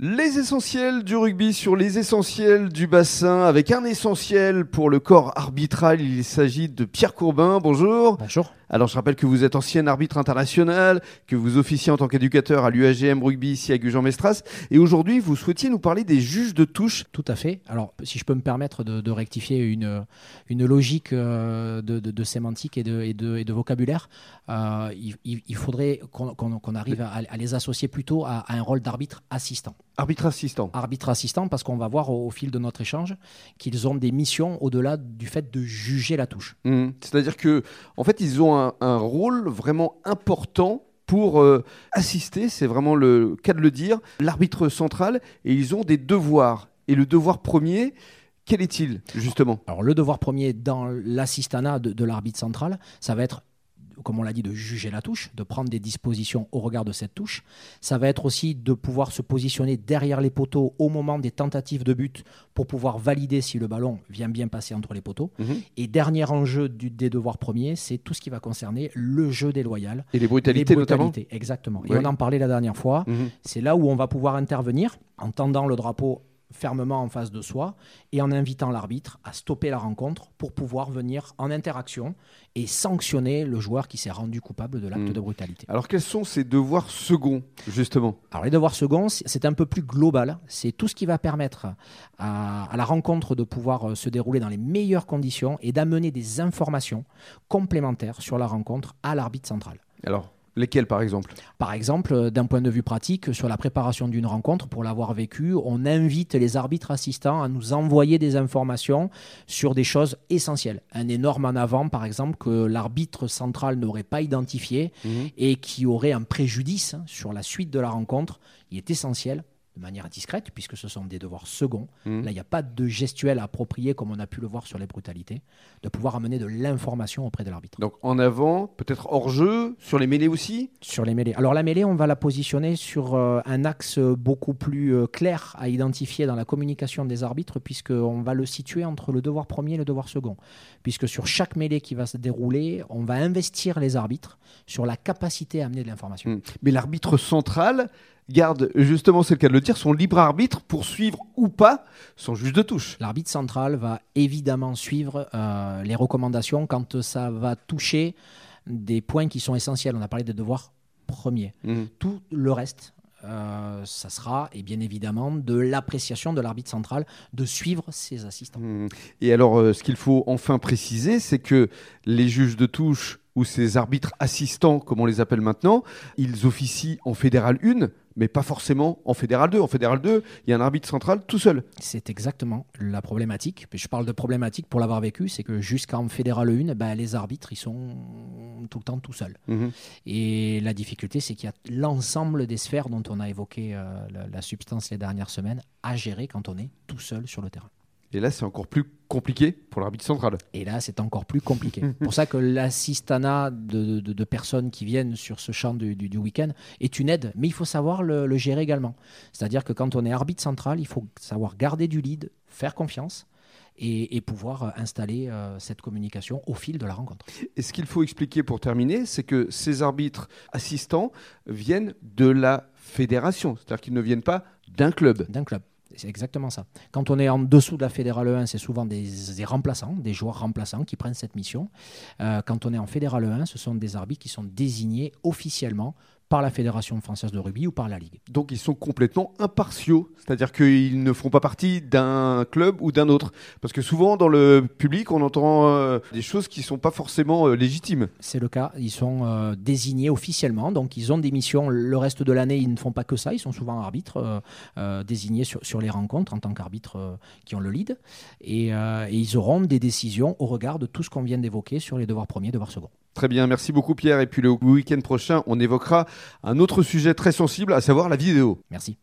Les essentiels du rugby sur les essentiels du bassin, avec un essentiel pour le corps arbitral. Il s'agit de Pierre Courbin. Bonjour. Bonjour. Alors je rappelle que vous êtes ancien arbitre international, que vous officiez en tant qu'éducateur à l'UAGM Rugby ici à Gujan-Mestras, et aujourd'hui vous souhaitiez nous parler des juges de touche. Tout à fait. Alors si je peux me permettre de, rectifier une, une logique euh, de, sémantique et de, et de, vocabulaire, euh, il, faudrait qu'on arrive à, les associer plutôt à un rôle d'arbitre assistant. Arbitre assistant. Arbitre assistant, parce qu'on va voir au, fil de notre échange qu'ils ont des missions au-delà du fait de juger la touche. Mmh. C'est-à-dire que, en fait, ils ont un, rôle vraiment important pour euh, assister, c'est vraiment le cas de le dire, l'arbitre central, et ils ont des devoirs. Et le devoir premier, quel est-il, justement? Alors, le devoir premier dans l'assistanat de l'arbitre central, ça va être comme on l'a dit, de juger la touche, de prendre des dispositions au regard de cette touche. Ça va être aussi de pouvoir se positionner derrière les poteaux au moment des tentatives de but pour pouvoir valider si le ballon vient bien passer entre les poteaux. Mhm. Et dernier enjeu du, des devoirs premiers, c'est tout ce qui va concerner le jeu déloyal. Et les brutalités, les brutalités notamment Exactement. Et on en parlait la dernière fois. Mhm. C'est là où on va pouvoir intervenir en tendant le drapeau fermement en face de soi et en invitant l'arbitre à stopper la rencontre pour pouvoir venir en interaction et sanctionner le joueur qui s'est rendu coupable de l'acte hmm. de brutalité. Alors quels sont ces devoirs seconds justement? Alors les devoirs seconds, c'est un peu plus global. C'est tout ce qui va permettre à, à, la rencontre de pouvoir euh, se dérouler dans les meilleures conditions et d'amener des informations complémentaires sur la rencontre à l'arbitre central. Alors Lesquels, par exemple? Par exemple, euh, d'un point de vue pratique, sur la préparation d'une rencontre, pour l'avoir vécu, on invite les arbitres assistants à nous envoyer des informations sur des choses essentielles. Un énorme en avant, par exemple, que l'arbitre central n'aurait pas identifié mhm. et qui aurait un préjudice sur la suite de la rencontre. Il est essentiel de manière discrète, puisque ce sont des devoirs seconds. Mmh. Là, il n'y a pas de gestuel approprié, comme on a pu le voir sur les brutalités, de pouvoir amener de l'information auprès de l'arbitre. Donc en avant, peut-être hors jeu, sur les mêlées aussi? Sur les mêlées. Alors la mêlée, on va la positionner sur euh, un axe beaucoup plus euh, clair à identifier dans la communication des arbitres, puisqu'on va le situer entre le devoir premier et le devoir second. Puisque sur chaque mêlée qui va se dérouler, on va investir les arbitres sur la capacité à amener de l'information. Mmh. Mais l'arbitre central, garde, justement, c'est le cas de le dire, son libre arbitre pour suivre ou pas son juge de touche. L'arbitre central va évidemment suivre euh, les recommandations quand ça va toucher des points qui sont essentiels. On a parlé des devoirs premiers. Mhm. Tout le reste, euh, ça sera, et bien évidemment, de l'appréciation de l'arbitre central de suivre ses assistants. Mhm. Et alors, euh, ce qu'il faut enfin préciser, c'est que les juges de touche ou ces arbitres assistants, comme on les appelle maintenant, ils officient en fédéral 1, mais pas forcément en fédéral 2. En fédéral 2, il y a un arbitre central tout seul. C'est exactement la problématique. Je parle de problématique pour l'avoir vécu, c'est que jusqu'en fédéral 1, ben, les arbitres, ils sont tout le temps tout seuls. Mhm. Et la difficulté, c'est qu'il y a l'ensemble des sphères dont on a évoqué euh, la substance les dernières semaines à gérer quand on est tout seul sur le terrain. Et là, c'est encore plus compliqué pour l'arbitre central. Et là, c'est encore plus compliqué. pour ça que l'assistanat de, personnes qui viennent sur ce champ du, week-end est une aide, mais il faut savoir le, gérer également. C'est-à-dire que quand on est arbitre central, il faut savoir garder du lead, faire confiance. Et, pouvoir installer euh, cette communication au fil de la rencontre. Et ce qu'il faut expliquer pour terminer, c'est que ces arbitres assistants viennent de la fédération, c'est-à-dire qu'ils ne viennent pas d'un club. D'un club. C'est exactement ça. Quand on est en dessous de la Fédérale 1, c'est souvent des, remplaçants, des joueurs remplaçants qui prennent cette mission. Euh, quand on est en Fédérale 1, ce sont des arbitres qui sont désignés officiellement par la Fédération française de rugby ou par la Ligue. Donc ils sont complètement impartiaux, c'est-à-dire qu'ils ne font pas partie d'un club ou d'un autre. Parce que souvent dans le public, on entend euh, des choses qui ne sont pas forcément euh, légitimes. C'est le cas, ils sont euh, désignés officiellement, donc ils ont des missions. Le reste de l'année, ils ne font pas que ça, ils sont souvent arbitres, désignés sur, sur, les rencontres en tant qu'arbitres qui ont le lead. Et, et ils auront des décisions au regard de tout ce qu'on vient d'évoquer sur les devoirs premiers, devoirs seconds. Très bien, merci beaucoup Pierre. Et puis le week-end prochain, on évoquera un autre sujet très sensible, à savoir la vidéo. Merci.